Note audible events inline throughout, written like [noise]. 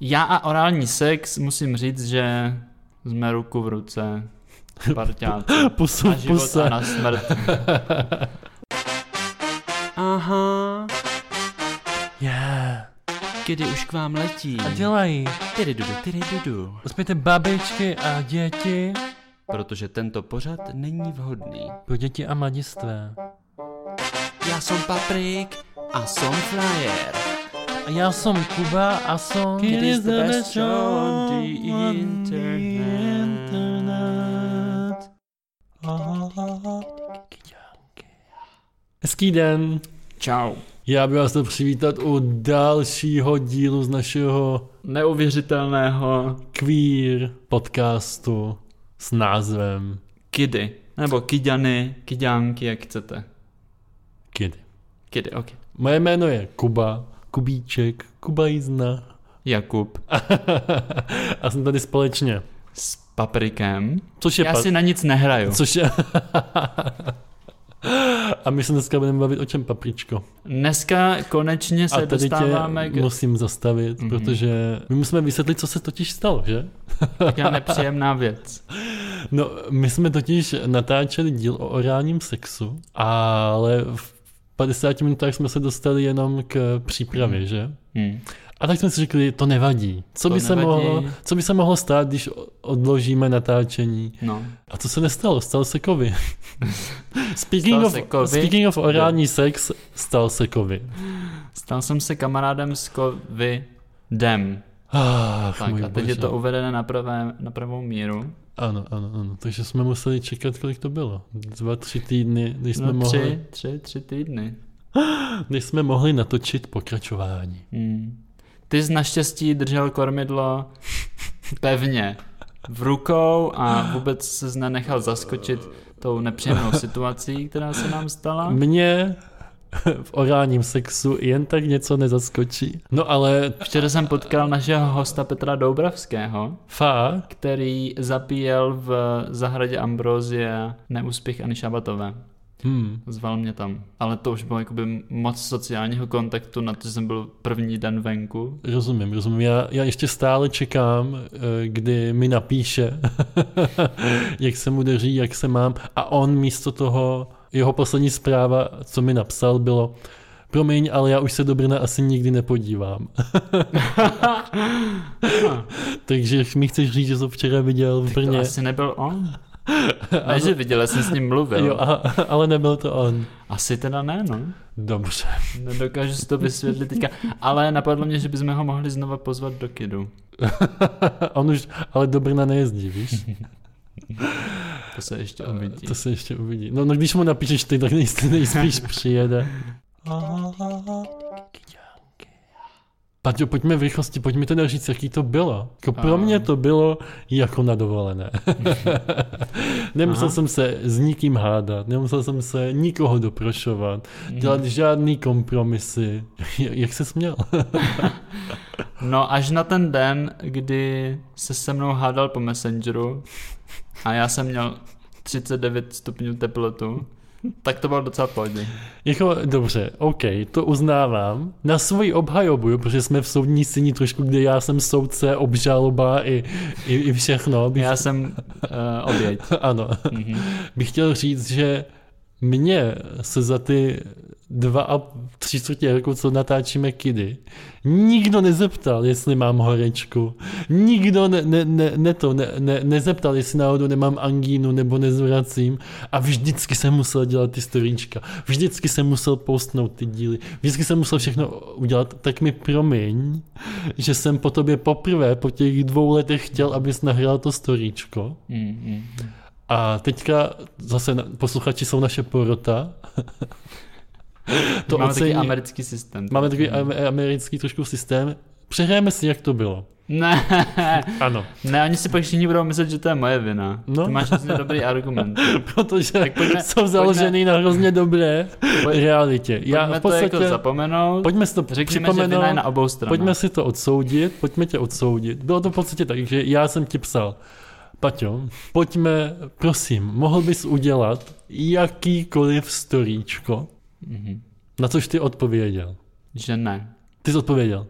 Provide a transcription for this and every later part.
Já a orální sex musím říct, že jsme ruku v ruce. Parťáci. [laughs] Pusu Na život puse. a na smrt. [laughs] Aha, Yeah. kdy už k vám letí. A dělají. Tyry dudu, tyry dudu. Uspějte babičky a děti Protože tento pořad není vhodný. pro děti a mladistvé. Já jsem Paprik a jsem Flyer. A já jsem Kuba a jsem It is the best show on the internet. Hezký den. Čau. Já bych vás chtěl přivítat u dalšího dílu z našeho Neuvěřitelného queer podcastu s názvem kidy. Nebo kiďany, kiďánky, jak chcete. Kid. Kidy, ok. Moje jméno je Kuba, Kubíček, Kuba Jízna. Jakub [laughs] a jsem tady společně. s Paprikem. Což je Já pa- si na nic nehraju. Což je... [laughs] a my se dneska budeme bavit o čem, papričko. Dneska konečně se a tady dostáváme tě k musím zastavit, Mhm. protože my musíme vysvětlit, co se totiž stalo, že? taká nepříjemná věc. [laughs] No, my jsme totiž natáčeli díl o orálním sexu, ale v 50 minutách jsme se dostali jenom k přípravě, Mhm. že? Hm. A tak jsme si řekli, to nevadí. Co, To by, se nevadí. mohlo, co by se mohlo stát, když odložíme natáčení? No. A co se nestalo? Stal se kovy. [laughs] speaking, Stal of, se speaking of orální sex, stal se kovy. Stal jsem se kamarádem s covidem. Ach, Tak a teď bože. je to uvedené na, pravé, na pravou míru. Ano, ano, ano. Takže jsme museli čekat, kolik to bylo. Dva, tři týdny, než jsme, No mohli, tři, tři, tři týdny. [gasps] než jsme mohli natočit pokračování. Hmm. Ty jsi naštěstí držel kormidlo [laughs] pevně v rukou a vůbec se nenechal zaskočit tou nepříjemnou situací, která se nám stala. Mě [laughs] v orálním sexu jen tak něco nezaskočí. No ale Včera jsem potkal našeho hosta Petra Doubravského, fakt, který zapíjel v zahradě Ambrozie neúspěch Ani Šabatové. hmm, Zval mě tam. Ale to už bylo jakoby moc sociálního kontaktu na to, že jsem byl první den venku. rozumím, rozumím. Já, já ještě stále čekám, eh, kdy mi napíše, [laughs] jak se mu daří, jak se mám. A on místo toho, jeho poslední zpráva, co mi napsal, bylo Promiň, ale já už se do Brna asi nikdy nepodívám. [laughs] Takže mi chceš říct, že ho včera viděl v Tak to asi nebyl on. [laughs] Ne, že viděl, jsem s ním mluvil. Jo, a, ale nebyl to on. Asi teda ne, no. Dobře. Nedokážu si to vysvětlit teďka. Ale napadlo mě, že bychom ho mohli znova pozvat do kidu. [laughs] on už ale do Brna nejezdí, víš? To se ještě uvidí. To se ještě uvidí. No, no když mu napíšeš ty, tak nejspíš, nejspíš [laughs] přijede. Paťo, pojďme v rychlosti, pojďme teda říct, jaký to bylo. Jako pro mě to bylo jako na dovolené. [laughs] nemusel Aha. jsem se s nikým hádat, nemusel jsem se nikoho doprošovat, dělat žádný kompromisy. Jak se směl? [laughs] No až na ten den, kdy se se mnou hádal po Messengeru a já jsem měl 39 stupňů teplotu, tak to bylo docela pohodě. Jako, dobře, OK, to uznávám. Na svoji obhajobu, jo, protože jsme v soudní síni trošku, kde já jsem soudce, obžaloba i, i, i všechno. Bych, Já jsem uh, oběť. [laughs] Ano, Mhm. bych chtěl říct, že mě se za ty dva a tři čtvrtě roku, co natáčíme kidy, nikdo nezeptal, jestli mám horečku. Nikdo ne, ne, ne, ne to, ne, ne, nezeptal, jestli náhodou nemám angínu nebo nezvracím. A vždycky jsem musel dělat ty storíčka. Vždycky jsem musel postnout ty díly. Vždycky jsem musel všechno udělat. Tak mi promiň, že jsem po tobě poprvé po těch dvou letech chtěl, abys nahrál to storíčko. Mhm. A teďka zase posluchači jsou naše porota. [laughs] [laughs] To Máme ocení- taky americký systém. Máme takový am- americký trošku systém. Přehrajeme si, jak to bylo. Ne, [laughs] Ano, ne, oni si pak všichni budou myslet, že to je moje vina. No. Ty máš hrozně dobrý [laughs] argument. protože Tak pojďme- jsou založený na hrozně dobré Pojď- realitě. Já Pojďme v podstatě, to jako zapomenout. pojďme si to Řekněme, že vina je na obou stranách. pojďme si to odsoudit, pojďme tě odsoudit. Bylo to v podstatě tak, že já jsem ti psal, Paťo, pojďme, prosím, mohl bys udělat jakýkoliv storíčko, Mhm. na což ty odpověděl. Že ne. Ty jsi odpověděl.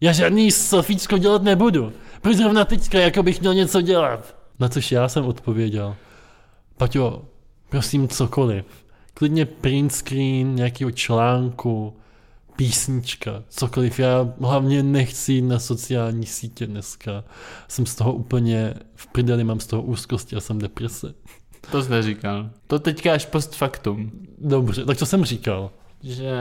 Já žádný selfiečko dělat nebudu. Proč zrovna teďka, jako bych měl něco dělat? Na což já jsem odpověděl. Paťo, prosím cokoliv. Klidně print screen nějakého článku, písnička, cokoliv. Já hlavně nechci jít na sociální sítě dneska. Jsem z toho úplně v prdeli, mám z toho úzkosti a jsem deprese. To jsi neříkal. To teďka až post factum. Dobře, tak co jsem říkal? Že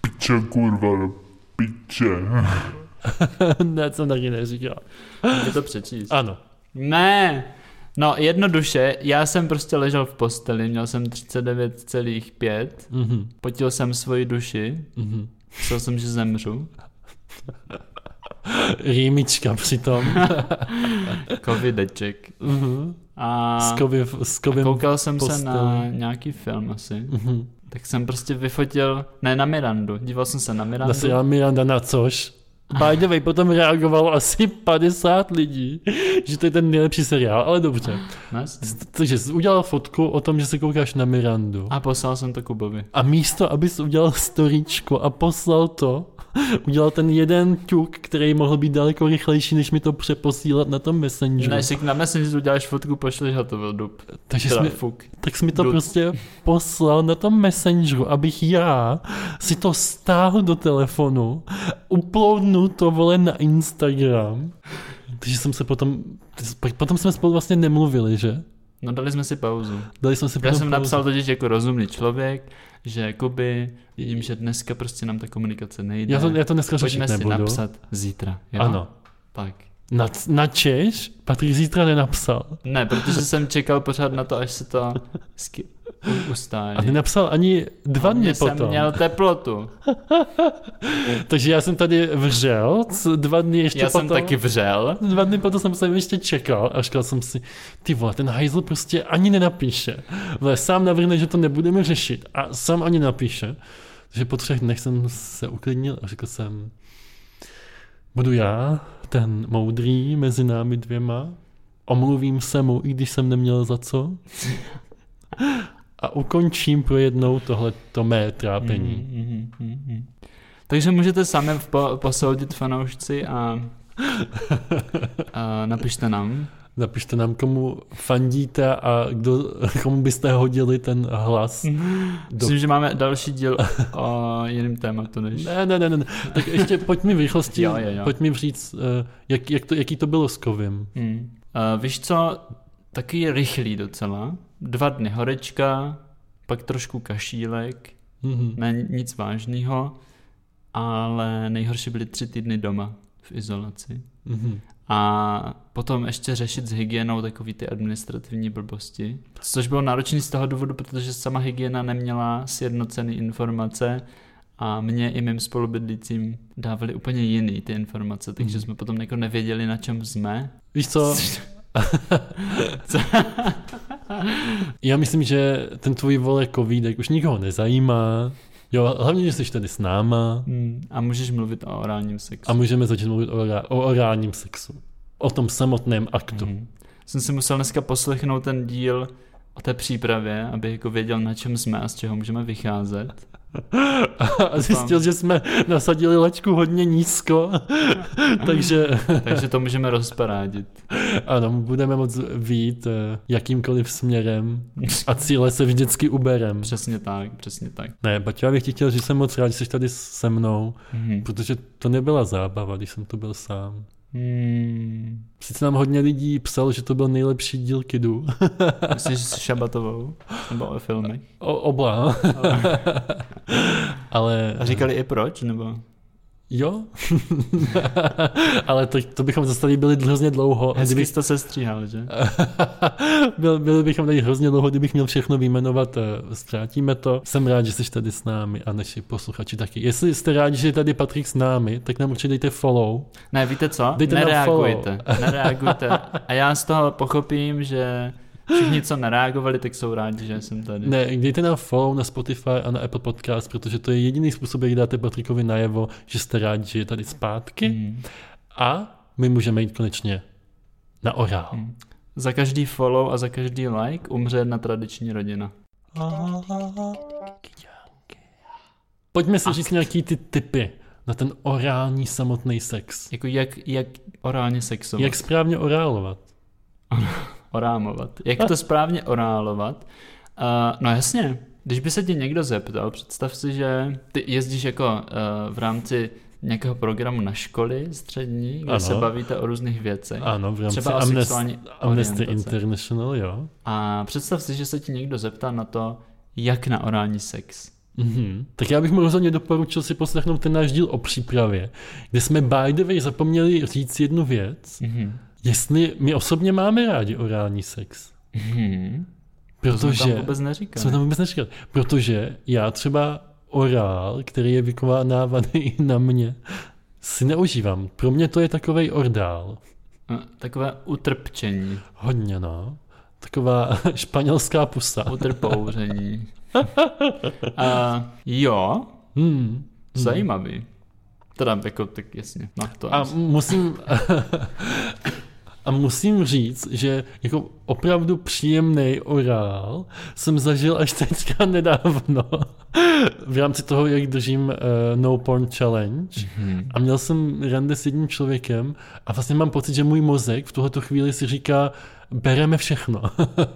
Piče, kurva, piče. [laughs] ne, to jsem taky neříkal. je to přečíst. Ano. Ne, no jednoduše, já jsem prostě ležel v posteli, měl jsem 39,5, Mhm. potil jsem svoji duši, Mhm. myslel jsem, že zemřu, [laughs] Rýmička přitom. [laughs] covideček. Mhm. A, S kovy, s a koukal jsem se posteli. na nějaký film asi, Mhm. tak jsem prostě vyfotil, ne na Mirandu, díval jsem se na Mirandu. Nasila Miranda na což? By the way, potom reagovalo asi 50 lidí, že to je ten nejlepší seriál, ale dobře. Takže jsi udělal fotku o tom, že se koukáš na Mirandu. A poslal jsem to Kubovi. A místo, abys udělal storíčko a poslal to, [laughs] udělal ten jeden ťuk, který mohl být daleko rychlejší, než mi to přeposílat na tom Messengeru. Ne, jestli na Messengeru uděláš fotku, pošleš ho to byl dup. Takže jsi mi, fuk. tak jsi mi to Dud. prostě poslal na tom Messengeru, abych já si to stáhl do telefonu, uploadnul to vole na Instagram. Takže jsem se potom, potom jsme spolu vlastně nemluvili, že? No dali jsme si pauzu. Dali jsme si Já jsem pauzu. napsal totiž jako rozumný člověk, že jakoby vidím, že dneska prostě nám ta komunikace nejde. Já to, já to dneska řešit Pojďme si nebudu. napsat zítra. Jo? Ano. Tak. Na, na Češ Patrik zítra nenapsal. Ne, protože jsem čekal pořád na to, až se to sky- u- ustálí. A nenapsal ani dva dny Hlavně jsem potom. měl teplotu. [laughs] Takže já jsem tady vřel, dva dny ještě Já potom. jsem taky vřel. Dva dny potom jsem se ještě čekal a říkal jsem si, ty vole, ten hajzl prostě ani nenapíše. Vole, sám navrhne, že to nebudeme řešit a sám ani napíše. Takže po třech dnech jsem se uklidnil a řekl jsem, budu já, ten moudrý mezi námi dvěma, omluvím se mu, i když jsem neměl za co. [laughs] A ukončím pro jednou tohleto mé trápení. Mhm, mhm, mhm, mhm. Takže můžete sami po, posoudit fanoušci a, a napište nám. Napište nám, komu fandíte a kdo, komu byste hodili ten hlas. Do... Myslím, že máme další díl o jiném tématu než... Ne, ne, ne, ne. Tak ještě pojď mi v rychlosti, Jo, jo, jo. pojď mi říct, eh, jak, jak to, jaký to bylo s kovím. Hmm. Uh, víš co, taky rychlý docela. Dva dny horečka, pak trošku kašílek, Mhm. ne nic vážného, ale nejhorší byly tři týdny doma v izolaci. Mhm. A potom ještě řešit s hygienou takový ty administrativní blbosti. Což bylo náročné z toho důvodu, protože sama hygiena neměla sjednocené informace a mě i mým spolubydlícím dávali úplně jiný ty informace, takže Mhm. jsme potom jako nevěděli, na čem jsme. Víš co? [laughs] [laughs] Já myslím, že ten tvůj vole covidek už nikoho nezajímá. Jo, hlavně, že jsi tady s náma Hmm. A můžeš mluvit o orálním sexu. a můžeme začít mluvit o, orá- o orálním sexu. O tom samotném aktu. Mhm. Jsem si musel dneska poslechnout ten díl o té přípravě, aby jako věděl, na čem jsme a z čeho můžeme vycházet. A zjistil, že jsme nasadili laťku hodně nízko, [laughs] takže Takže to můžeme rozparádit. ano, budeme moc vít eh, jakýmkoliv směrem a cíle se vždycky uberem. Přesně tak, přesně tak. Ne, Baťo, já bych ti chtěl, že jsem moc rád, že jsi tady se mnou, Mhm. protože to nebyla zábava, když jsem tu byl sám. Hmm. Sice nám hodně lidí psal, že to byl nejlepší díl Kidu. [laughs] Myslíš s Šabatovou? Nebo o filmech? O, oba. [laughs] Ale... A říkali i proč? Nebo? Jo. [laughs] Ale to, to bychom zase tady byli hrozně dlouho. Hezky kdyby, jsi to se stříhal, že? [laughs] byl, byli bychom tady hrozně dlouho, kdybych měl všechno vyjmenovat. eh, Ztrátíme to. Jsem rád, že jsi tady s námi a naši posluchači taky. Jestli jste rádi, že je tady Patrik s námi, tak nám určitě dejte follow. Ne, víte co? Dejte Nereagujte. Nereagujte. A já z toho pochopím, že všichni, co nereagovali, tak jsou rádi, že jsem tady. Ne, dejte nám follow na Spotify a na Apple Podcast, protože to je jediný způsob, jak dáte Patrikovi najevo, že jste rádi, že je tady zpátky. Hmm. A my můžeme jít konečně na orál. Hmm. Za každý follow a za každý like umře jedna tradiční rodina. Pojďme si říct nějaký ty typy na ten orální samotný sex. Jako jak, jak orálně sexovat. Jak správně orálovat. [laughs] Orámovat. Jak to správně orálovat? Uh, no jasně, když by se tě někdo zeptal, představ si, že ty jezdíš jako uh, v rámci nějakého programu na školy střední, kde Ano. se bavíte o různých věcech. Ano, v rámci Třeba Amnesty, orientaci. International, jo. A představ si, že se ti někdo zeptá na to, jak na orální sex. Mhm. Tak já bych mu rozhodně doporučil si poslechnout ten náš díl o přípravě, kde jsme by the way zapomněli říct jednu věc, Mhm. Jestli my osobně máme rádi orální sex. Mhm. To jsme tam Protože... vůbec neříkali. Jsme tam vůbec neříkali. Protože já třeba orál, který je vykonávaný i [laughs] na mě, si neužívám. Pro mě to je takovej ordál. Takové utrpčení, Hodně, no. Taková [laughs] španělská pusa. utrpouření. [laughs] A jo, Hmm. zajímavý. Teda jako tak jasně, no to A musím... A musím říct, že jako opravdu příjemný orál jsem zažil až teďka nedávno [laughs] v rámci toho, jak držím uh, No Porn Challenge. Mhm. A měl jsem rande s jedním člověkem a vlastně mám pocit, že můj mozek v tuhleto chvíli si říká, bereme všechno.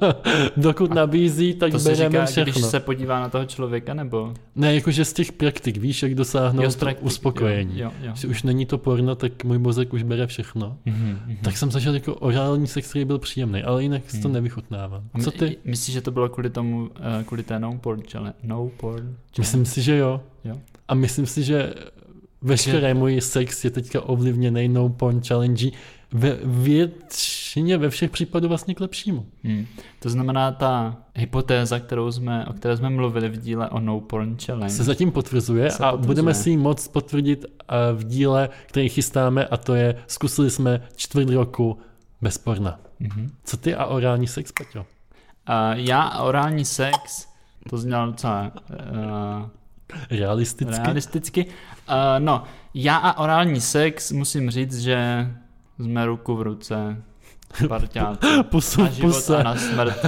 [laughs] Dokud nabízí, tak To se bereme říká, všechno. když se podívá na toho člověka, nebo? Ne, jakože z těch praktik, víš, jak dosáhnout Jo, praktik, uspokojení. Jo, jo, Že už není to porno, tak můj mozek už bere všechno. Mhm, mhm. Tak jsem zažil jako orální sex, který byl příjemný, ale jinak si to Hmm. nevychutnávám. A Co ty? Myslíš, že to bylo kvůli tomu, eh, kvůli té no porn challenge? No porn challenge? Myslím si, že jo. Jo. A myslím si, že veškerý můj sex je teďka ovlivněný no porn challenge ve většině, ve všech případů vlastně k lepšímu. Hmm. To znamená ta hypotéza, kterou jsme, o které jsme mluvili v díle o No Porn Challenge. Se zatím potvrzuje Se a potvrzuje. budeme si ji moc potvrdit eh, v díle, který chystáme a to je, zkusili jsme čtvrt roku bez porna. Mhm. Co ty a orální sex, Paťo? A já a orální sex, to znělo docela uh, Realisticky? realisticky. Uh, no, já a orální sex musím říct, že jsme ruku v ruce, [laughs] parťáci. Pusu Na život puse. a na smrt. [laughs]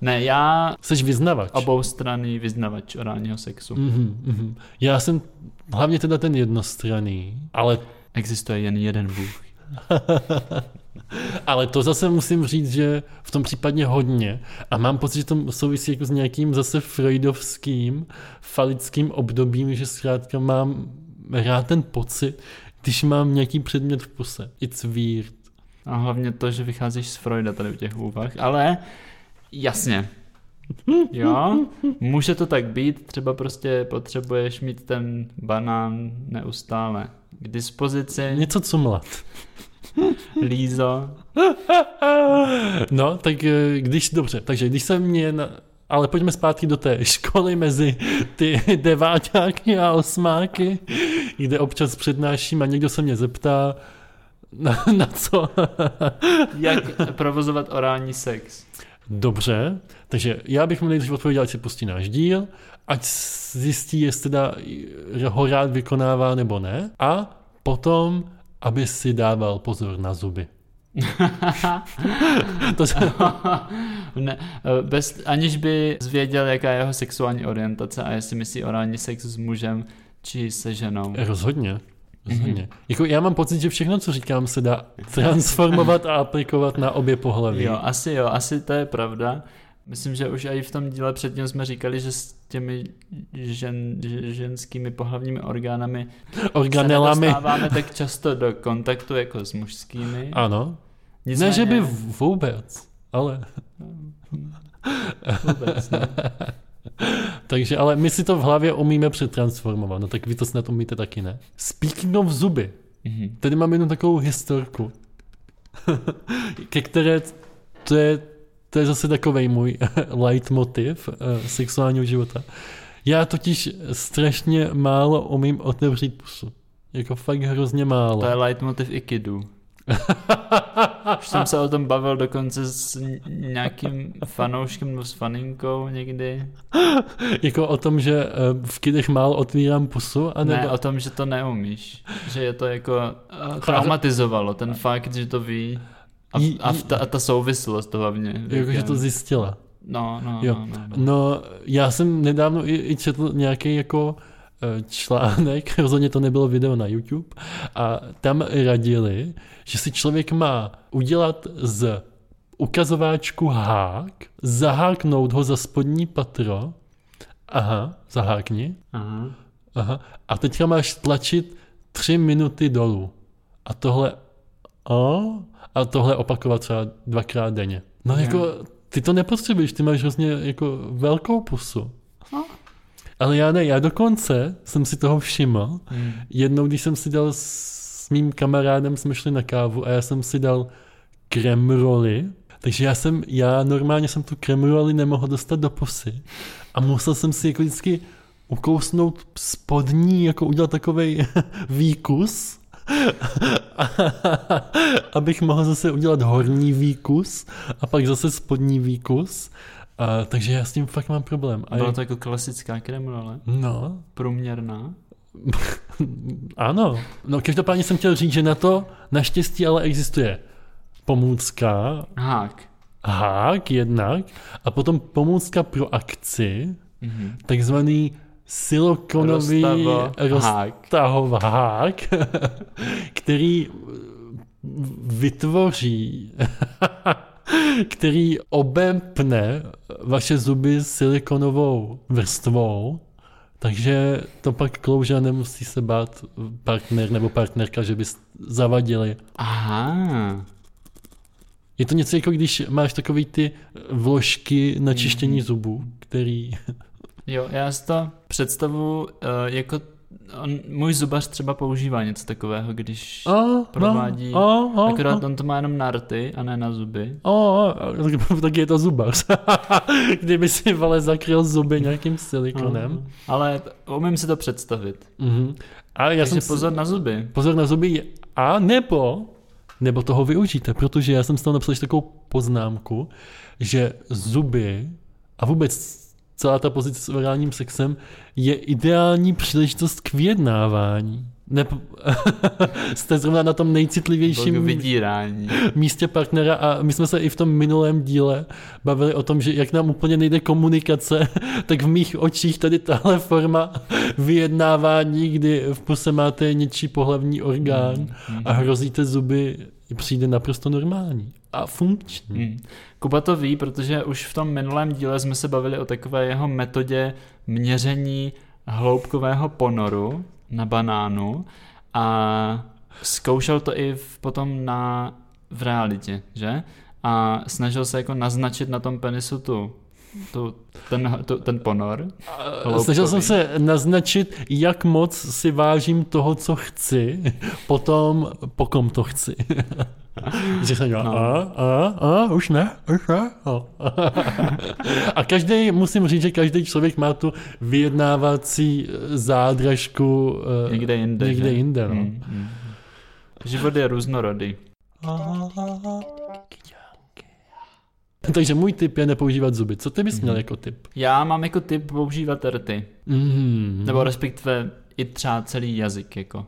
Ne, já Jseš vyznavač. oboustranný vyznavač orálního sexu. Mhm, mhm. Já jsem hlavně teda ten jednostranný, ale, Existuje jen jeden Bůh. [laughs] ale to zase musím říct, že v tom případě hodně a mám pocit, že to souvisí jako s nějakým zase freudovským, falickým obdobím, že zkrátka mám rád ten pocit, když mám nějaký předmět v puse. It's weird. A hlavně to, že vycházíš z Freuda tady u těch úvah, ale jasně. Jo, může to tak být, třeba prostě potřebuješ mít ten banán neustále k dispozici, Něco cumlat. lízo. No, tak eh, když, dobře, takže když se mě, na, ale pojďme zpátky do té školy mezi ty deváťáky a osmáky, kde občas přednáším a někdo se mě zeptá, na, na co? Jak provozovat orální sex. Dobře, takže já bych mu nejdřív odpověděl, ať si pustí náš díl, ať zjistí, jestli teda ho rád vykonává nebo ne, a potom, aby si dával pozor na zuby. [laughs] to, ne, bez, aniž by zvěděl, jaká je jeho sexuální orientace a jestli myslí orální sex s mužem či se ženou. Rozhodně. Rozhodně. Mm-hmm. Jako já mám pocit, že všechno, co říkám, se dá [laughs] transformovat a aplikovat na obě pohlaví. Jo, asi jo, asi to je pravda. Myslím, že už i v tom díle předtím jsme říkali, že s těmi žen, ženskými pohlavními orgánami [laughs] Organelami. se tak často do kontaktu jako s mužskými. Ano. Nicméně, Ne, že by vůbec, ale... Vůbec, ne. [laughs] Takže, ale my si to v hlavě umíme přetransformovat, no tak vy to snad umíte taky, ne? Speaking of zuby, Mhm. tady mám jednu takovou historku, [laughs] ke které to je, to je zase takovej můj [laughs] leitmotiv uh, sexuálního života. Já totiž strašně málo umím otevřít pusu. Jako fakt hrozně málo. To je leitmotiv i kidů. [laughs] Už jsem se o tom bavil dokonce s nějakým fanouškem nebo s faninkou někdy. Jako o tom, že eh, v kidech málo otvírám pusu, anebo... Ne, o tom, že to neumíš. Že je to jako uh, traumatizovalo, ten fakt, že to ví. A, Jí- a, v ta, a ta souvislost hlavně. Jako, že to zjistila. No, no, Jo. no, no, no. No, já jsem nedávno i, i četl nějaký jako eh, článek, [laughs] rozhodně to nebylo video na YouTube, a tam radili, že si člověk má udělat z ukazováčku hák, zaháknout ho za spodní patro, aha, zahákni, Aha. aha, a teďka máš tlačit tři minuty dolů. A tohle, o, a tohle opakovat třeba dvakrát denně. No jako, ty to nepotřebuješ, ty máš hrozně jako velkou pusu. No. Ale já ne, já dokonce jsem si toho všiml. Hmm. Jednou, když jsem si dal s mým kamarádem, jsme šli na kávu a já jsem si dal kremroli, takže já jsem, já normálně jsem tu kremroli nemohl dostat do pusy a musel jsem si jako vždycky ukousnout spodní, jako udělat takovej [laughs] výkus, [laughs] abych mohl zase udělat horní výkus a pak zase spodní výkus. A, takže já s tím fakt mám problém. A Byla to jako klasická kremrole, no, průměrná. [laughs] ano. No každopádně jsem chtěl říct, že na to naštěstí ale existuje pomůcka, Hák. hák jednak, a potom pomůcka pro akci, Mhm. takzvaný silikonový hák. roztahovák, který vytvoří, [laughs] který obempne vaše zuby silikonovou vrstvou, takže to pak klouže a nemusí se bát partner nebo partnerka, že by zavadili. Aha. Je to něco jako když máš takový ty vložky na čištění zubů, který... Jo, já si to představu uh, jako on, můj zubař třeba používá něco takového, když A, Provádí- a, a, akorát on to má jenom na rty a ne na zuby. a, a, tak- [laughs] tak je to zubař. [laughs] Kdyby si vale zakryl zuby nějakým silikonem. No, ale umím si to představit. Mhm. A já Takže jsem pozor na zuby. pozor na zuby a nebo nebo toho využijte, protože já jsem si tam napsal takovou poznámku, že zuby a vůbec celá ta pozice s orálním sexem je ideální příležitost k vyjednávání. Ne, [laughs] jste zrovna na tom nejcitlivějším vydírání. místě partnera a my jsme se i v tom minulém díle bavili o tom, že jak nám úplně nejde komunikace, [laughs] tak v mých očích tady tahle forma vyjednávání, kdy v puse máte něčí pohlavní orgán Mm, a hrozíte zuby, přijde naprosto normální a funkční. Mm. Kuba to ví, protože už v tom minulém díle jsme se bavili o takové jeho metodě měření hloubkového ponoru na banánu a zkoušel to i v, potom na, v realitě, že? A snažil se jako naznačit na tom penisu tu, tu, ten, tu, ten ponor. Snažil jsem se naznačit, jak moc si vážím toho, co chci, potom po kom to chci. [laughs] Že jsem dělal, No. a, a, a, už ne, už ne. A, a každý, musím říct, že každý člověk má tu vyjednávací eh, zádražku eh, Někde jinde. někde jinde. No. Mm, mm. Život je různorodý. [laughs] Takže můj tip je nepoužívat zuby. Co ty bys měl Mhm. jako tip? Já mám jako typ používat rty. Mm. Nebo respektive i třeba celý jazyk, jako.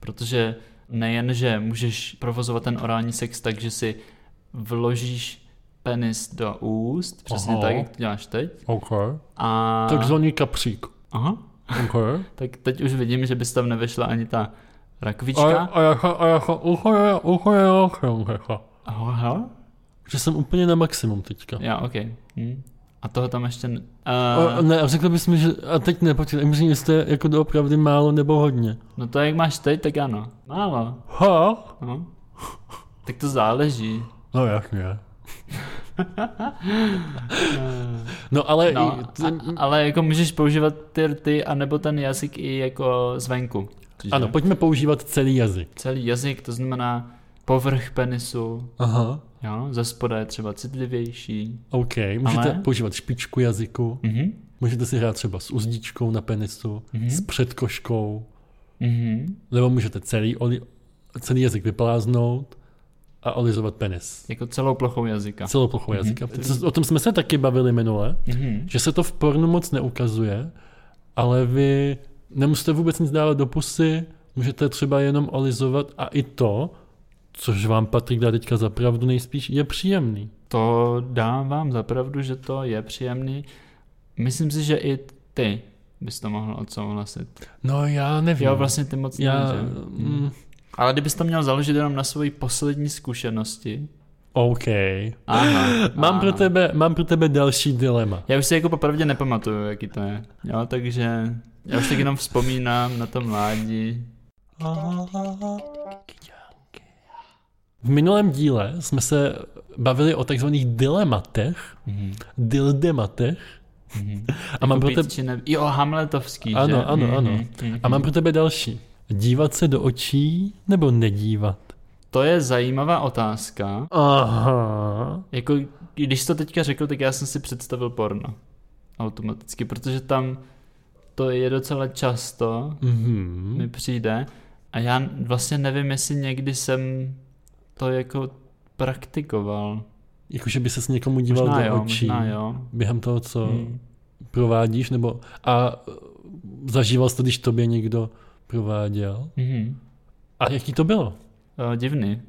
Protože nejen, že můžeš provozovat ten orální sex tak, že si vložíš penis do úst, přesně Aha. tak, jak to děláš teď. OK. A... Takzvaný kapřík. Aha. OK. [laughs] Tak teď už vidím, že bys tam nevešla ani ta A, rakvička. a, jako, a jako, ucho, ucho, ucho, Aha. Že jsem úplně na maximum teďka. Já, ok. Hm. A toho tam ještě... Uh, ne, a řekl bys mi, že a teď ne, počkej, myslím, jestli je jako doopravdy málo nebo hodně. no to jak máš teď, tak ano. Málo. Ha? No. Tak to záleží. No jasně. [laughs] No ale No, a, ale jako můžeš používat ty rty, anebo ten jazyk i jako zvenku. Že? ano, pojďme používat celý jazyk. Celý jazyk, to znamená povrch penisu, Aha, jo, ze spoda je třeba citlivější. OK. Můžete Ale- používat špičku jazyku, Mhm. můžete si hrát třeba s uzdičkou na penisu, Mhm. s předkoškou, Mhm. nebo můžete celý, oli, celý jazyk vypláznout a olizovat penis. Jako celou plochou jazyka. Celou plochou Mhm. jazyka. O tom jsme se taky bavili minule, Mhm. že se to v pornu moc neukazuje, ale vy nemusíte vůbec nic dávat do pusy, můžete třeba jenom olizovat a i to, což vám Patrik dá teďka za pravdu nejspíš, je příjemný. To dám vám za pravdu, že to je příjemný. Myslím si, že i ty bys to mohl odsouhlasit. No já nevím. Jo, vlastně ty moc já, ne, že? mm, Ale kdybys to měl založit jenom na svoji poslední zkušenosti. OK. Aha, [gasps] Mám aha. pro, tebe, mám pro tebe další dilema. Já už si jako popravdě nepamatuju, jaký to je. Jo, takže já už tak jenom vzpomínám na to mládí. V minulém díle jsme se bavili o takzvaných dilematech, Mhm. dildematech, Mhm. a mám Jako pro tebe. Jo, Hamletovský, Ano, že? ano, ano. Mhm, a mám mhm. pro tebe další. Dívat se do očí nebo nedívat? To je zajímavá otázka. Aha. Jako, když jsi to teďka řekl, tak já jsem si představil porno. Automaticky, protože tam to je docela často, Mhm. mi přijde. A já vlastně nevím, jestli někdy jsem to jako praktikoval. Jakože by se s někomu díval možná do jo, očí možná jo. během toho, co Hmm. provádíš, nebo a uh, zažíval jsi to, když tobě někdo prováděl? Mhm. A jaký to bylo? O, divný.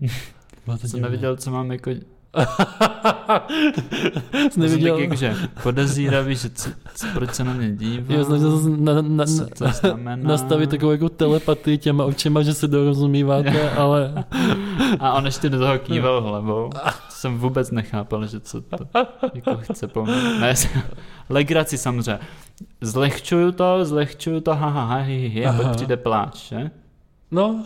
Bylo to Jsem neviděl, co mám jako... [laughs] Jsi neviděl? Tak jakože podezíravý, že co, co, proč se na mě dívá. Já snažil se na, na, na, co to znamená. nastavit takovou jako telepatii těma očima, že se dorozumíváte, [laughs] ale A on ještě do toho kýval [laughs] hlavou. Jsem vůbec nechápal, že co to jako chce po mně. Ne, legraci samozřejmě. Zlehčuju to, zlehčuju to, ha, ha, ha, hi, hi, hi, a pak přijde pláč, že? no,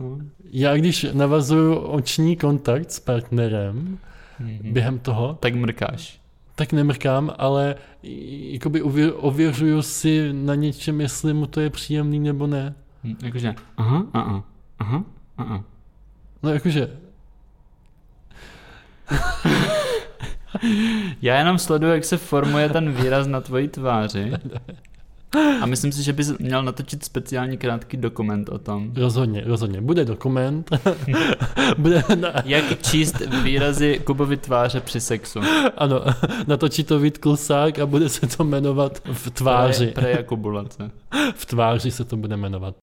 No. Já když navazuju oční kontakt s partnerem Mhm. během toho, Tak mrkáš. tak nemrkám, ale jakoby ově- ověřuju si na něčem, jestli mu to je příjemný nebo ne. Hm, Jakože, aha, aha, aha, aha. No jakože, [laughs] Já jenom sleduju, jak se formuje ten výraz na tvojí tváři. [laughs] A myslím si, že bys měl natočit speciální krátký dokument o tom. rozhodně, rozhodně, bude dokument, bude, na, Jak číst výrazy Kubovy tváře při sexu. ano, natočí to Vít Klusák a bude se to jmenovat v tváři. Pre, prejakubulace. V tváři se to bude jmenovat.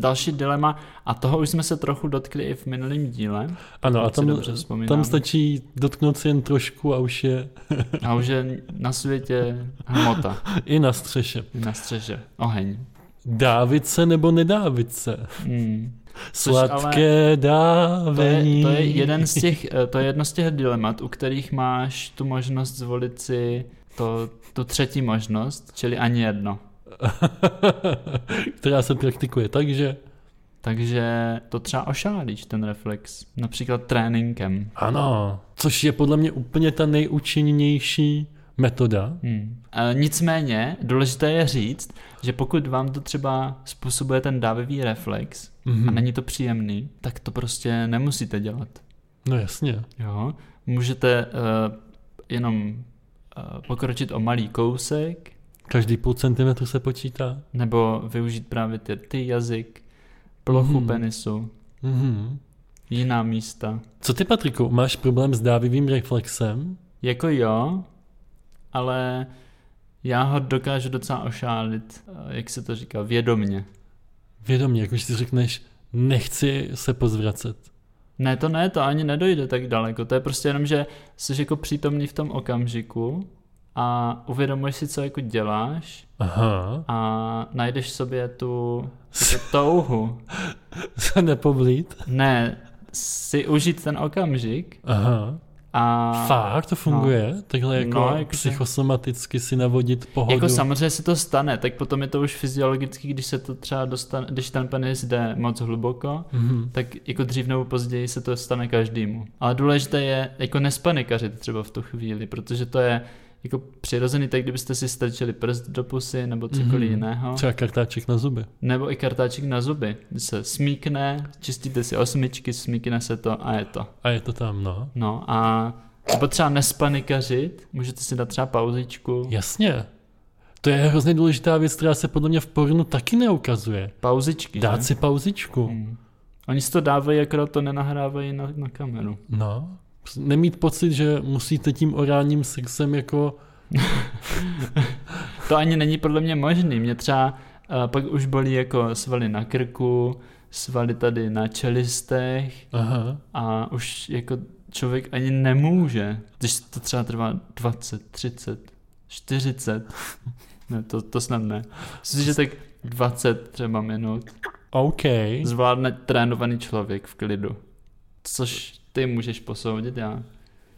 Další dilema, a toho už jsme se trochu dotkli i v minulém díle. Ano, a tam, tam stačí dotknout si jen trošku a už je A už je na světě hmota, [laughs] i na střeše. na střeše, oheň. Dávit se nebo nedávit se? Hmm. Což Sladké To je, dávení. to je jeden z těch, eh, to je jedno z těch dilemat, u kterých máš tu možnost zvolit si to, tu třetí možnost, čili ani jedno. [laughs] která se praktikuje. Takže Takže to třeba ošálíš, ten reflex. Například tréninkem. ano, což je podle mě úplně ta nejúčinnější metoda. Hmm. E, nicméně, důležité je říct, že pokud vám to třeba způsobuje ten dávivý reflex Mhm. a není to příjemný, tak to prostě nemusíte dělat. No jasně. Jo? Můžete uh, jenom uh, pokročit o malý kousek, Každý půl centimetru se počítá. nebo využít právě ty, ty jazyk, plochu Mhm. penisu, Mhm. jiná místa. Co ty, Patriku, máš problém s dávivým reflexem? Jako jo, ale já ho dokážu docela ošálit, eh, jak se to říká, vědomně. Vědomě, jako si řekneš, nechci se pozvracet. Ne, to ne, to ani nedojde tak daleko. To je prostě jenom, že jsi jako přítomný v tom okamžiku a uvědomuješ si, co jako děláš Aha, a najdeš v sobě tu jako touhu. [laughs] se nepovlít. Ne, si užít ten okamžik Aha, a... fakt to funguje? Takhle jako No, no, jakože- psychosomaticky si navodit pohodu. Jako samozřejmě se to stane, tak potom je to už fyziologicky, když se to třeba dostane, když ten penis jde moc hluboko, Mhm. tak jako dřív nebo později se to stane každému. Ale důležité je jako nespanikařit třeba v tu chvíli, protože to je jako přirozený, tak kdybyste si strčili prst do pusy nebo cokoliv Mhm. jiného. Třeba kartáček na zuby. Nebo i kartáček na zuby. Se smíkne, čistíte si osmičky, smíkne se to a je to. A je to tam, no. No a nebo třeba nespanikařit, můžete si dát třeba pauzičku. Jasně. To je hrozně důležitá věc, která se podle mě v pornu taky neukazuje. Pauzičky, Dát že? si pauzičku. Hmm. Oni si to dávají, akorát to nenahrávají na, na kameru. No. Nemít pocit, že musíte tím orálním sexem jako... [laughs] To ani není podle mě možný. Mě třeba uh, pak už bolí jako svaly na krku, svaly tady na čelistech Aha. a už jako člověk ani nemůže, když to třeba trvá 20, 30, 40. Ne, to, to snad ne. Myslím, že tak 20 třeba minut OK. zvládne trénovaný člověk v klidu. Což ty můžeš posoudit, já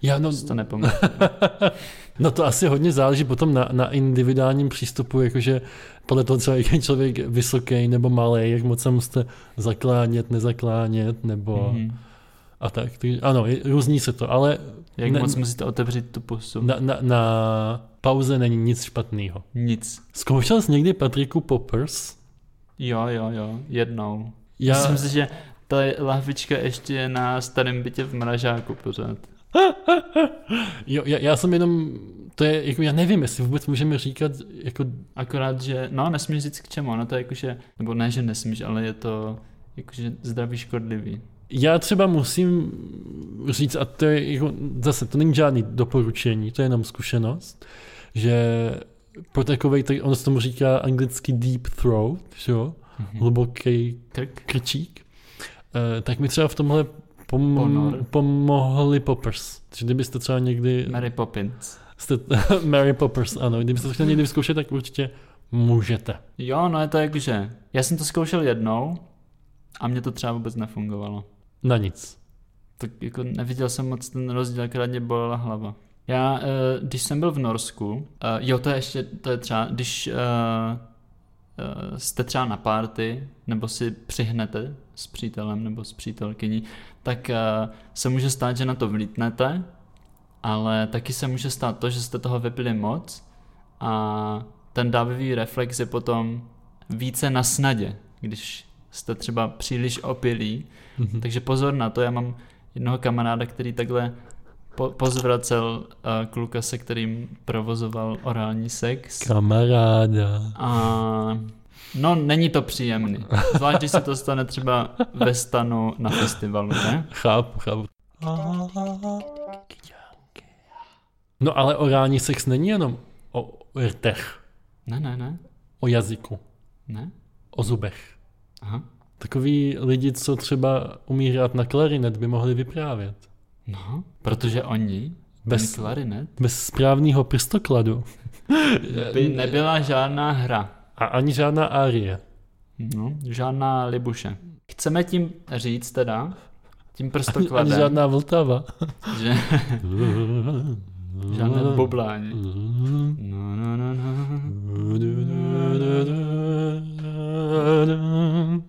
Já no, to nepamatuju. [laughs] no to asi hodně záleží potom na, na individuálním přístupu, jakože podle toho jak je člověk vysoký nebo malý, jak moc se musíte zaklánět, nezaklánět, nebo Mhm. a tak. Takže, ano, různí se to, ale Jak Ne- moc musíte otevřít tu pusu? na, na, na pauze není nic špatného. Nic. Zkoušel jsi někdy Patriku Poppers? Jo, jo, jo, jednou. Já, Myslím si, že ta lahvička ještě je na starém bytě v mražáku pořád. [laughs] jo, já, já jsem jenom, to je, jako já nevím, jestli vůbec můžeme říkat, jako, Akorát, že, no nesmíš říct k čemu, no to je jakože, nebo ne, že nesmíš, ale je to jakože zdraví škodlivý. já třeba musím říct, a to je jako, zase, to není žádný doporučení, to je jenom zkušenost, že pro takovej, tak on se tomu říká anglicky deep throat, že jo, Mhm. hluboký Krk? krčík, tak mi třeba v tomhle pom- pomohli poppers. Takže kdybyste třeba někdy... Mary Poppins. Jste, [laughs] Mary Poppers, ano. Kdybyste to chtěli někdy vyzkoušet, tak určitě můžete. Jo, no je to jakože, já jsem to zkoušel jednou a mě to třeba vůbec nefungovalo. Na nic. Tak jako neviděl jsem moc ten rozdíl, akorát mě bolela hlava. Já, eh, když jsem byl v Norsku, eh, jo, to je ještě, to je třeba, když eh, eh, jste třeba na party, nebo si přihnete s přítelem nebo s přítelkyní, tak eh, se může stát, že na to vlítnete, ale taky se může stát to, že jste toho vypili moc a ten dávivý reflex je potom více na snadě, když jste třeba příliš opilí, Mhm. takže pozor na to, já mám jednoho kamaráda, který takhle po- pozvracel uh, kluka, se kterým provozoval orální sex. Kamaráda. A no, není to příjemný. Zvlášť, když se to stane třeba ve stanu na festivalu, ne? Chápu, chápu. No ale orální sex není jenom o rtech, Ne, ne, ne, o jazyku, ne. o zubech. Aha. Takový lidi, co třeba umí hrát na klarinet, by mohli vyprávět. No, protože oni, Bez- klarinet, Bez správného prstokladu. [laughs] by nebyla žádná hra. A ani žádná árie. No, žádná libuše. Chceme tím říct teda, tím Ani, ani prstokladem, žádná Vltava. že žádné boblání. No, no, no, no.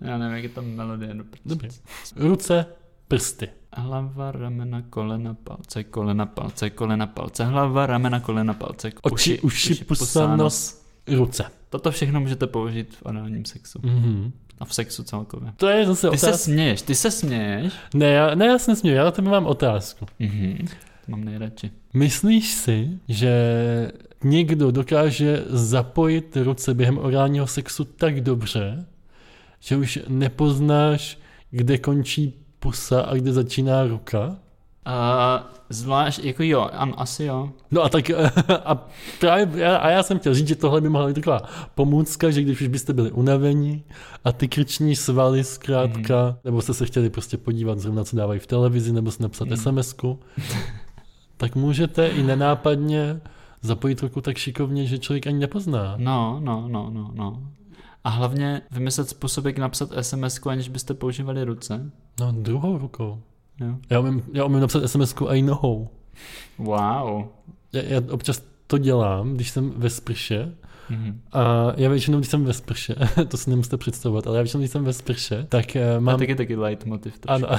Já nevím, jak je tam melodie. No, Dobře. Ruce, prsty. Hlava, ramena, kolena, palce, kolena, palce, kolena, palce, hlava, ramena, kolena, palce, Oči, uši, pusa, nos, ruce. Toto všechno můžete použít v análním sexu. Mhm. A v sexu celkově. To je zase Ty se otázka. směješ, ty se směješ. Ne, já, ne, já se nesměju, já na tebe mám otázku. Mhm. To mám nejradši. Myslíš si, že někdo dokáže zapojit ruce během orálního sexu tak dobře, že už nepoznáš, kde končí pusa a kde začíná ruka? A zvlášť, jako jo, ano, asi jo. No a tak [laughs] a právě já- a já jsem chtěl říct, že tohle by mohla být taková pomůcka, že když už byste byli unavení a ty krční svaly zkrátka, Mhm. nebo jste se chtěli prostě podívat zrovna, co dávají v televizi, nebo si napsat Mhm. SMSku, tak můžete i nenápadně zapojit ruku tak šikovně, že člověk ani nepozná. No, no, no, no, no. A hlavně vymyslet způsob, jak napsat sms aniž byste používali ruce. No druhou rukou. Jo. Já umím, já umím napsat SMSku i nohou. Wow. Já, já občas to dělám, když jsem ve sprše, Mhm. A já většinou, když jsem ve sprše, [laughs] to si nemusíte představovat, ale já většinou, když jsem ve sprše, tak eh, Mám... mám... taky taky leitmotiv. trošku. Ano, [laughs]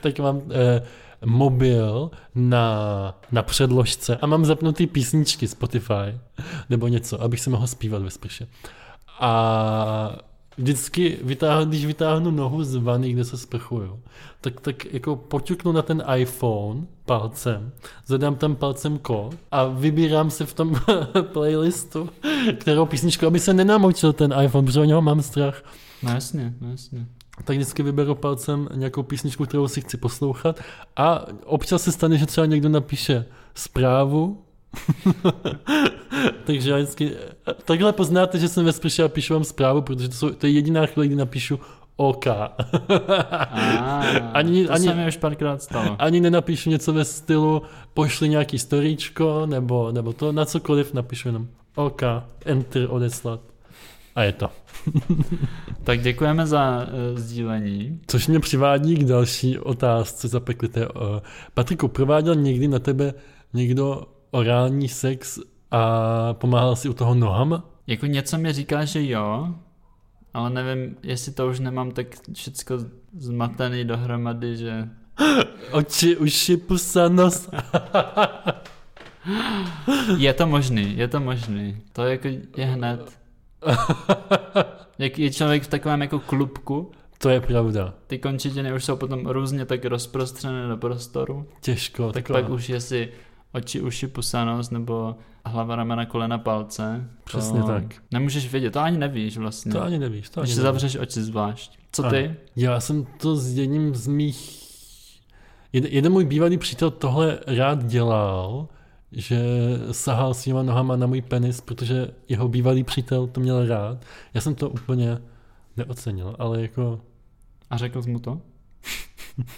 tak mám eh, mobil na, na předložce a mám zapnutý písničky Spotify nebo něco, abych si mohl zpívat ve sprše. A vždycky, vytáhnu, když vytáhnu nohu z vany, kde se sprchuju, tak, tak jako poťuknu na ten iPhone palcem, zadám tam palcem kód a vybírám si v tom [laughs] playlistu, kterou písničku, aby se nenamočil ten iPhone, protože o něho mám strach No jasně, no jasně. tak vždycky vyberu palcem nějakou písničku, kterou si chci poslouchat a občas se stane, že třeba někdo napíše zprávu, [laughs] takže já vždycky, takhle poznáte, že jsem ve sprše a píšu vám zprávu, protože to, jsou, to je jediná chvíle, kdy napíšu OK. A, [laughs] Ani- to ani- se mi už párkrát stalo. Ani nenapíšu něco ve stylu pošli nějaký storíčko nebo, nebo to na cokoliv, napíšu jenom OK, enter odeslat. A je to. [laughs] Tak děkujeme za uh, sdílení. Což mě přivádí k další otázce zapeklité. Uh, Patriku, prováděl někdy na tebe někdo orální sex a pomáhal si u toho nohama? Jako něco mi říká, že jo, ale nevím, jestli to už nemám tak všecko zmatený dohromady, že... [gasps] Oči, uši, pusa, nos. Je to možný, je to možný. To jako je hned. Jak je člověk v takovém jako klubku, To je pravda. ty končetiny už jsou potom různě tak rozprostřené do prostoru, Těžko. tak taková- pak už jestli oči, uši, pusanost nebo hlava, ramena, kolena, palce. to Přesně tak. Nemůžeš vědět, to ani nevíš vlastně. To ani nevíš. To ani Když nevíš. zavřeš oči zvlášť. Co ty? Já jsem to s jedním z mých... Jed, jeden můj bývalý přítel tohle rád dělal, že sahal svýma nohama na můj penis, protože jeho bývalý přítel to měl rád. Já jsem to úplně neocenil, ale jako A řekl jsi mu to?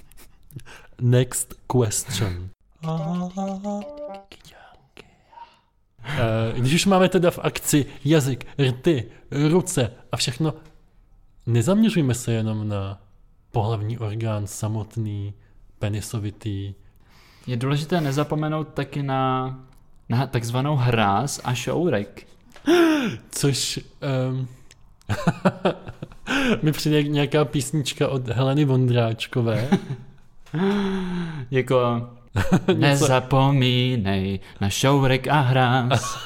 [laughs] next question. Eh, Když už máme teda v akci jazyk, rty, ruce a všechno, nezaměřujme se jenom na pohlavní orgán samotný, penisovitý. Je důležité nezapomenout taky na, na takzvanou hráz a šourek. [gasps] Což um, [laughs] mi přijde jak nějaká písnička od Heleny Vondráčkové. [laughs] Jako [laughs] nezapomínej na šourek a hráz. [laughs]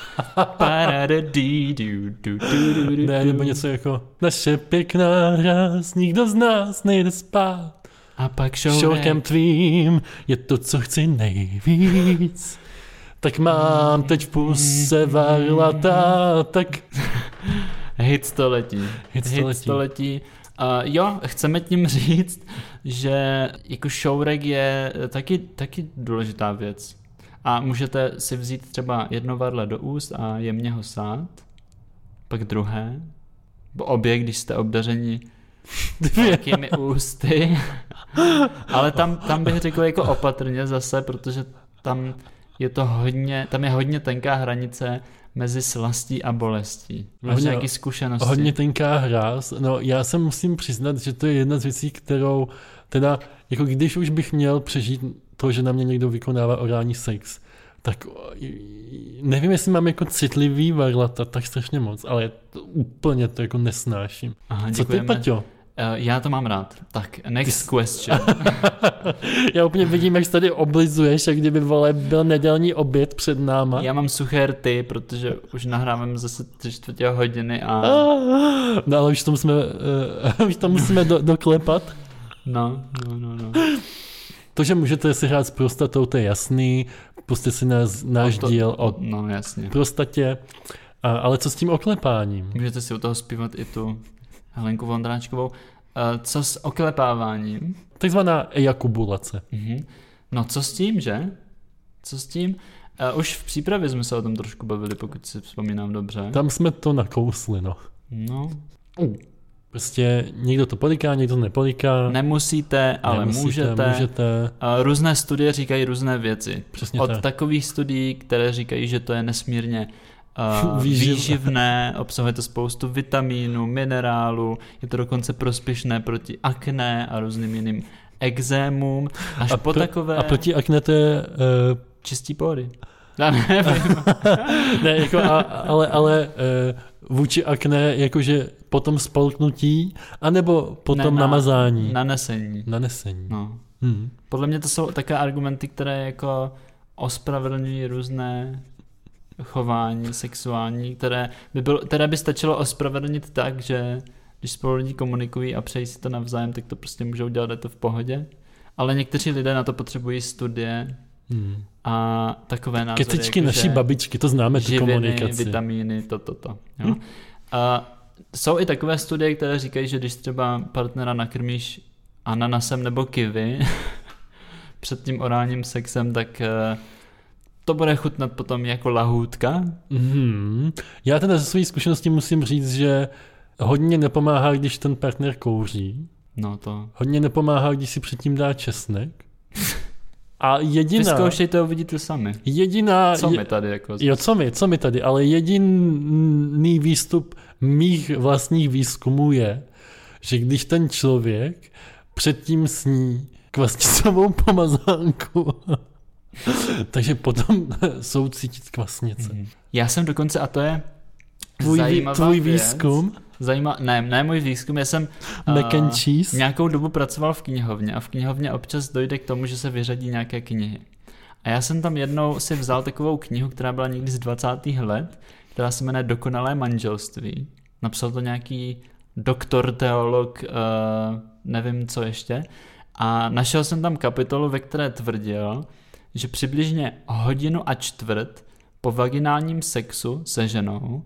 Ne, nebo něco jako naše pěkná hráz, nikdo z nás nejde spát. A pak šourek. Šourkem tvým je to, co chci nejvíc. Tak mám teď v puse varlata, tak [laughs] Hit století. Hit Hit století. Uh, jo, chceme tím [laughs] říct, že jako šourek je taky, taky důležitá věc. A můžete si vzít třeba jedno varle do úst a jemně ho sát, pak druhé, bo obě, když jste obdařeni [laughs] velkými ústy. Ale tam, tam bych řekl jako opatrně zase, protože tam je to hodně, tam je hodně tenká hranice mezi slastí a bolestí. Máš Hodně- nějaký zkušenosti? hodně tenká hráz. No já se musím přiznat, že to je jedna z věcí, kterou teda, jako když už bych měl přežít to, že na mě někdo vykonává orální sex, tak nevím, jestli mám jako citlivý varlata tak strašně moc, ale to, úplně to jako nesnáším. Aha, Co ty. Paťo? Eh, Já to mám rád. Tak, next question. [laughs] Já úplně vidím, jak se tady oblizuješ, jak kdyby vole byl nedělní oběd před náma. Já mám suché rty, protože už nahráváme zase tři čtvrtě hodiny a Ah, No ale už to musíme, uh, [laughs] už to musíme do, doklepat. no, no, no, no. To, že můžete si hrát s prostatou, to je jasný. Puste si nás, náš to- díl o No, jasně. prostatě. A, ale co s tím oklepáním? Můžete si u toho zpívat i tu Helenku Vondráčkovou. Eh, Co s oklepáváním? Takzvaná ejakubulace. Mhm. No, co s tím, že? Co s tím? Eh, Už v přípravě jsme se o tom trošku bavili, pokud si vzpomínám dobře. Tam jsme to nakousli, no. No, Prostě někdo to poliká, někdo to nepoliká. nemusíte, ale Nemusíte, můžete. můžete. A Různé studie říkají různé věci. Přesně Od tak. takových studií, které říkají, že to je nesmírně uh, Výživné. výživné, obsahuje to spoustu vitamínů, minerálů, je to dokonce prospěšné proti akné a různým jiným exémům, až A po pro- takové A proti akne to je... Uh, čistí pory. Já [laughs] nevím. ne, jako, a, ale, ale uh, vůči akne, jakože potom spolknutí, anebo potom Ne, na- namazání. Nanesení. Nanesení. No. Hmm. Podle mě to jsou také argumenty, které jako ospravedlňují různé chování sexuální, které by, bylo, které by stačilo ospravedlnit tak, že když spolu lidi komunikují a přejí si to navzájem, tak to prostě můžou dělat, je to v pohodě. Ale někteří lidé na to potřebují studie Hmm. a takové názory, Kecičky jako, naší že babičky, to známe, tu živiny, komunikaci. vitamíny, to, to, to. Jo? A jsou i takové studie, které říkají, že když třeba partnera nakrmíš ananasem nebo kivy [laughs] před tím orálním sexem, tak eh, to bude chutnat potom jako lahůdka. Hmm. Já teda ze své zkušenosti musím říct, že hodně nepomáhá, když ten partner kouří. No to... Hodně nepomáhá, když si předtím dá česnek. [laughs] A jediná, Vyzkoušejte, uvidíte sami. jediná, Co my tady jako... Jo, co mi, co mi tady, ale jediný výstup mých vlastních výzkumů je, že když ten člověk předtím sní kvasnicovou pomazánku, [laughs] [laughs] takže potom [laughs] jsou cítit kvasnice. Mhm. Já jsem dokonce, a to je Tvůj, zajímavá tvůj věc. výzkum, Zajímá, ne, ne můj výzkum, já jsem mac a, and cheese, nějakou dobu pracoval v knihovně a v knihovně občas dojde k tomu, že se vyřadí nějaké knihy. A já jsem tam jednou si vzal takovou knihu, která byla někdy z 20. let, která se jmenuje Dokonalé manželství. Napsal to nějaký doktor, teolog, uh, nevím co ještě. A našel jsem tam kapitolu, ve které tvrdil, že přibližně hodinu a čtvrt po vaginálním sexu se ženou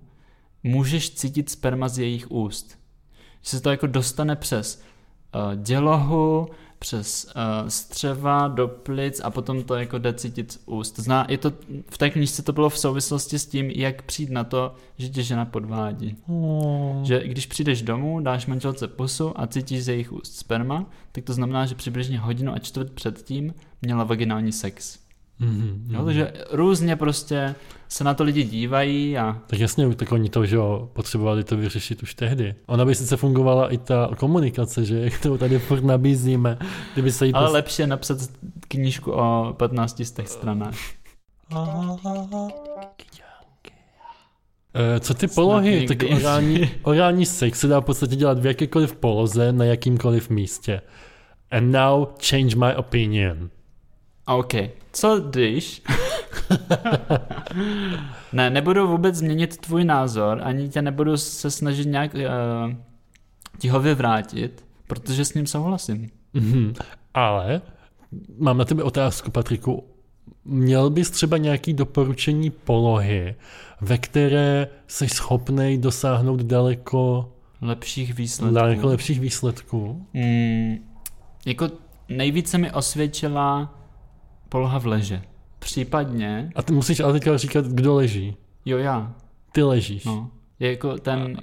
můžeš cítit sperma z jejich úst. Že se to jako dostane přes uh, dělohu, přes uh, střeva do plic a potom to jako jde cítit z úst. Zná, je to, v té knížce to bylo v souvislosti s tím, jak přijít na to, že tě žena podvádí. Oh. Že když přijdeš domů, dáš manželce pusu a cítíš z jejich úst sperma, tak to znamená, že přibližně hodinu a čtvrt předtím měla vaginální sex. Mhm, Jo, mhm. takže různě prostě se na to lidi dívají a Tak jasně, tak oni to, že jo, potřebovali to vyřešit už tehdy. Ona by sice fungovala i ta komunikace, že kterou tady furt nabízíme, kdyby se jí ale pos- lepší je napsat knížku o 15 z těch stranách. Eh, Co ty polohy, tak orální, orální sex se dá v podstatě dělat v jakékoliv poloze, na jakýmkoliv místě. And now change my opinion. OK, co když... [laughs] ne, nebudu vůbec změnit tvůj názor, ani tě nebudu se snažit nějak uh, ti ho vyvrátit, protože s ním souhlasím. Mhm. Ale mám na tebe otázku, Patriku. Měl bys třeba nějaký doporučení polohy, ve které jsi schopný dosáhnout daleko, Lepších výsledků. daleko lepších výsledků? Mm, jako nejvíce mi osvědčila poloha v leže. Případně, A ty musíš ale teďka říkat, kdo leží. jo já, Ty ležíš. no. Je jako ten,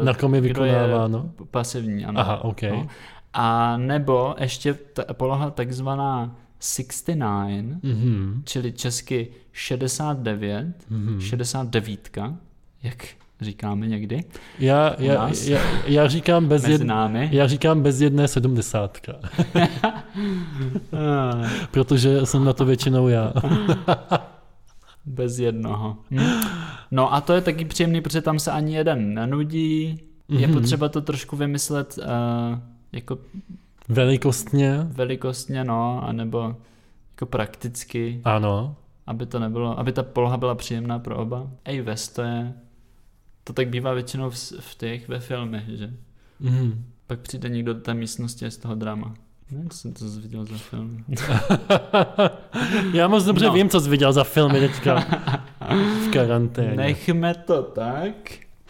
uh, Na kom je vykonáváno? pasivní, ano. Aha, OK. No. A nebo ještě ta poloha takzvaná 69, Mhm. čili česky 69, Mhm. 69, jak říkáme někdy, Já, já, já, já, říkám bez jed, námi. já říkám bez jedné sedmdesátka, [laughs] protože jsem na to většinou já. [laughs] Bez jednoho. Hm. No a to je taky příjemný, protože tam se ani jeden nenudí. Je Mhm. potřeba to trošku vymyslet uh, jako Velikostně, velikostně, no, anebo jako prakticky, ano. aby to nebylo, aby ta poloha byla příjemná pro oba. Ej, West, to je, to tak bývá většinou v, v těch, ve filmech, že? Mhm. Pak přijde někdo do té místnosti a z toho drama. Ne, co jsem to viděl za film. [laughs] já moc dobře No. vím, co jsi viděl za filmy teďka [laughs] v karanténě. Nechme to tak.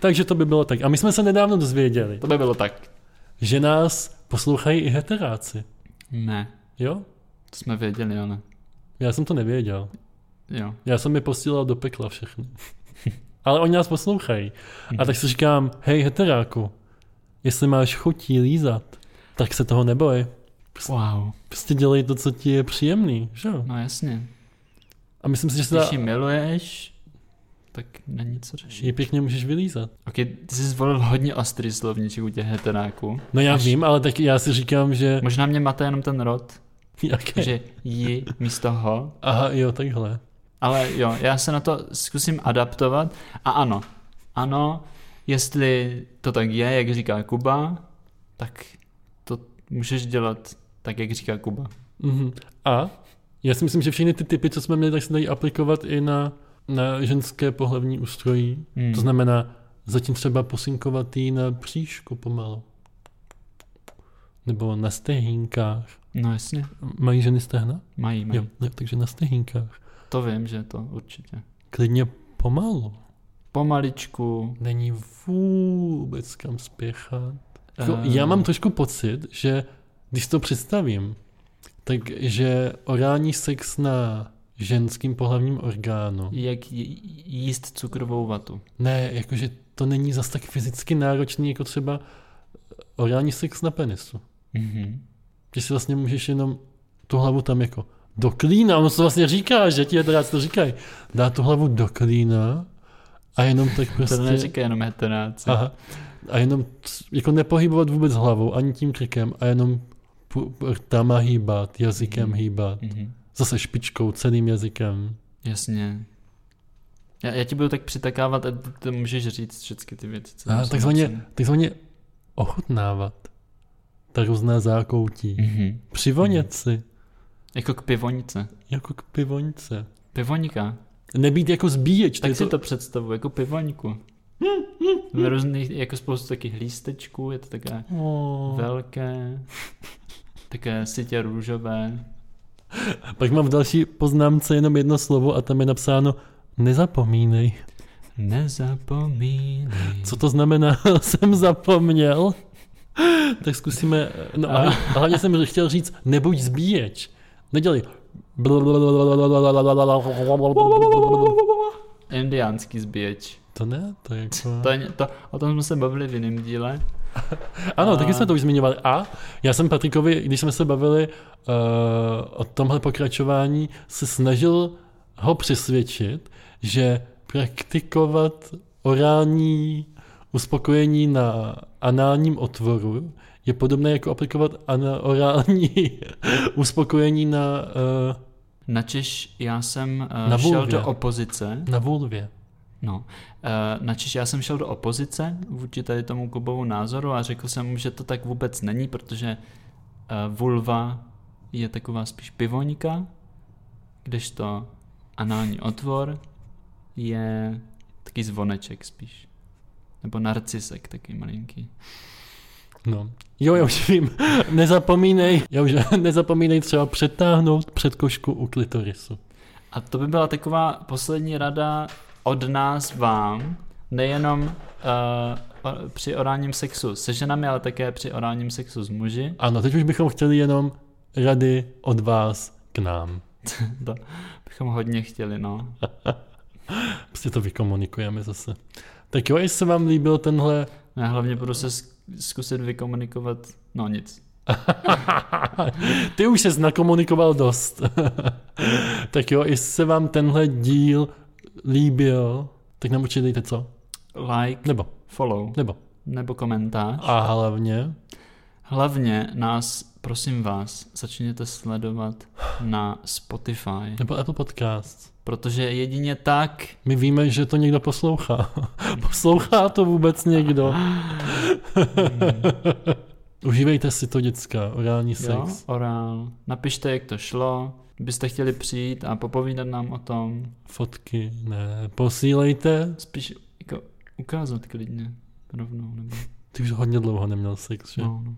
Takže to by bylo tak. A my jsme se nedávno dozvěděli, To by bylo tak. že nás poslouchají i heteráci. Ne, Jo? to jsme věděli, ale Já jsem to nevěděl. jo. Já jsem je posílal do pekla všechny. [laughs] Ale oni nás poslouchají. A tak si říkám, hej heteráku, jestli máš chutí lízat, tak se toho neboj. Wow, Prostě dělej to, co ti je příjemný, že jo? no jasně. A myslím si, že se Když ji miluješ, tak není co ji řešit. pěkně můžeš vylízat. Ok, ty jsi zvolil hodně ostrý slovníček u těch heteráků. No já Až- vím, ale tak já si říkám, že... Možná mě máte jenom ten rod, [laughs] Jaké? že ji místo ho. Aha, jo, takhle. Ale jo, já se na to zkusím adaptovat. A ano, ano, jestli to tak je, jak říká Kuba, tak to můžeš dělat tak, jak říká Kuba. Mhm. A já si myslím, že všechny ty typy, co jsme měli, tak se dají aplikovat i na, na ženské pohlavní ústrojí. Hmm. To znamená, zatím třeba posinkovat jí na příšku pomalu. Nebo na stehínkách. No jasně, Mají ženy stehna? mají, mají. Jo, jo, takže na stehínkách. To vím, že to určitě. Klidně pomalu. Pomaličku. Není vůbec kam spěchat. Jako, Eh, já mám trošku pocit, že když to představím, takže orální sex na ženským pohlavním orgánu, Jak jí- jíst cukrovou vatu. ne, jakože to není zas tak fyzicky náročný, jako třeba orální sex na penisu. Mhm. Že si vlastně můžeš jenom tu hlavu tam jako do klína, ono se vlastně říká, že ti heteráci to říkají, dá tu hlavu do klína a jenom tak prostě... To neříká jenom heteráci. Aha. A jenom jako nepohybovat vůbec hlavou, ani tím krkem, a jenom rtama hýbat, jazykem Mhm. hýbat. Mhm. Zase špičkou, celým jazykem. Jasně. Já, já ti budu tak přitakávat a ty, ty můžeš říct všechny ty věci. Co A takzvaně, takzvaně ochutnávat ta různá zákoutí. Mhm. Přivonět si, Jako k pivonice. jako k pivoňce. Pivoňka. Nebýt jako zbíječ. Tak si to představuji, jako pivoňku. Je různých, jako spoustu takových lístečků, je to také Oh. velké, [laughs] také sitě růžové. Pak mám v další poznámce jenom jedno slovo a tam je napsáno nezapomínej. Nezapomínej. Co to znamená? [laughs] jsem zapomněl. tak zkusíme, no a hlavně jsem chtěl říct, nebuď zbíječ. Nedělej. Indiánský zběč. To ne, to je jako... To, je, to, o tom jsme se bavili v jiném díle. [laughs] Ano, A- taky jsme to už zmiňovali. A já jsem Patrikovi, když jsme se bavili uh, o tomhle pokračování, se snažil ho přesvědčit, že praktikovat orální uspokojení na análním otvoru je podobné jako aplikovat orální [laughs] uspokojení na, uh, Načež já jsem uh, Na šel vulvě. do opozice. na vulvě. No, uh, načež já jsem šel do opozice vůči tady tomu Kubovu názoru a řekl jsem mu, že to tak vůbec není, protože uh, vulva je taková spíš pivoňka, kdežto anální otvor je taký zvoneček spíš. Nebo narcisek taky malinký. No. Jo, já už vím. Nezapomínej, já už [laughs] nezapomínej třeba přetáhnout předkošku u klitorisu. A to by byla taková poslední rada od nás vám, nejenom uh, o, při orálním sexu se ženami, ale také při orálním sexu s muži. Ano, teď už bychom chtěli jenom rady od vás k nám. [laughs] To bychom hodně chtěli, no. [laughs] Prostě to vykomunikujeme zase. Tak jo, jestli se vám líbil tenhle... Já hlavně budu se zkusit vykomunikovat, no nic. [laughs] Ty už se nakomunikoval dost. [laughs] tak jo, jestli se vám tenhle díl líbil, tak nám určitě dejte co? Like, Nebo, follow, nebo. nebo komentář. A hlavně, Hlavně nás, prosím vás, začněte sledovat na Spotify, nebo Apple Podcast. protože jedině tak My víme, že to někdo poslouchá. [laughs] poslouchá to vůbec někdo. [laughs] Užívejte si to, děcka, orální Jo, sex. orál. Napište, jak to šlo. Byste chtěli přijít a popovídat nám o tom. Fotky, ne, posílejte. Spíš jako ukázat klidně rovnou. Nebo... Ty už hodně dlouho neměl sex, že? No, no.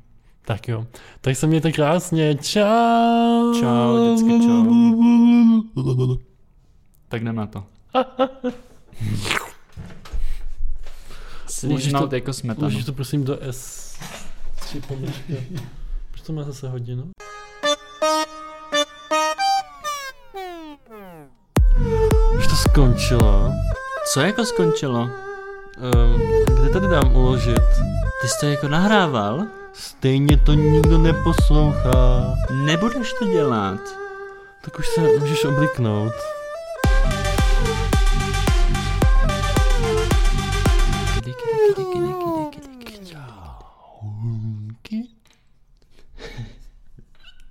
Tak jo. Tak se mějte krásně. Čau. Čau, dětsky, čau. Tak jdem na to. Slížnout to- jako smetanu. Uložíš to prosím do S. Tři pomlčka. Proč to má zase hodinu? Už to skončilo. Co jako skončilo? Um, kde tady dám uložit? Ty jsi to jako nahrával? Stejně to nikdo neposlouchá. Nebudeš to dělat. Tak už se můžeš obliknout.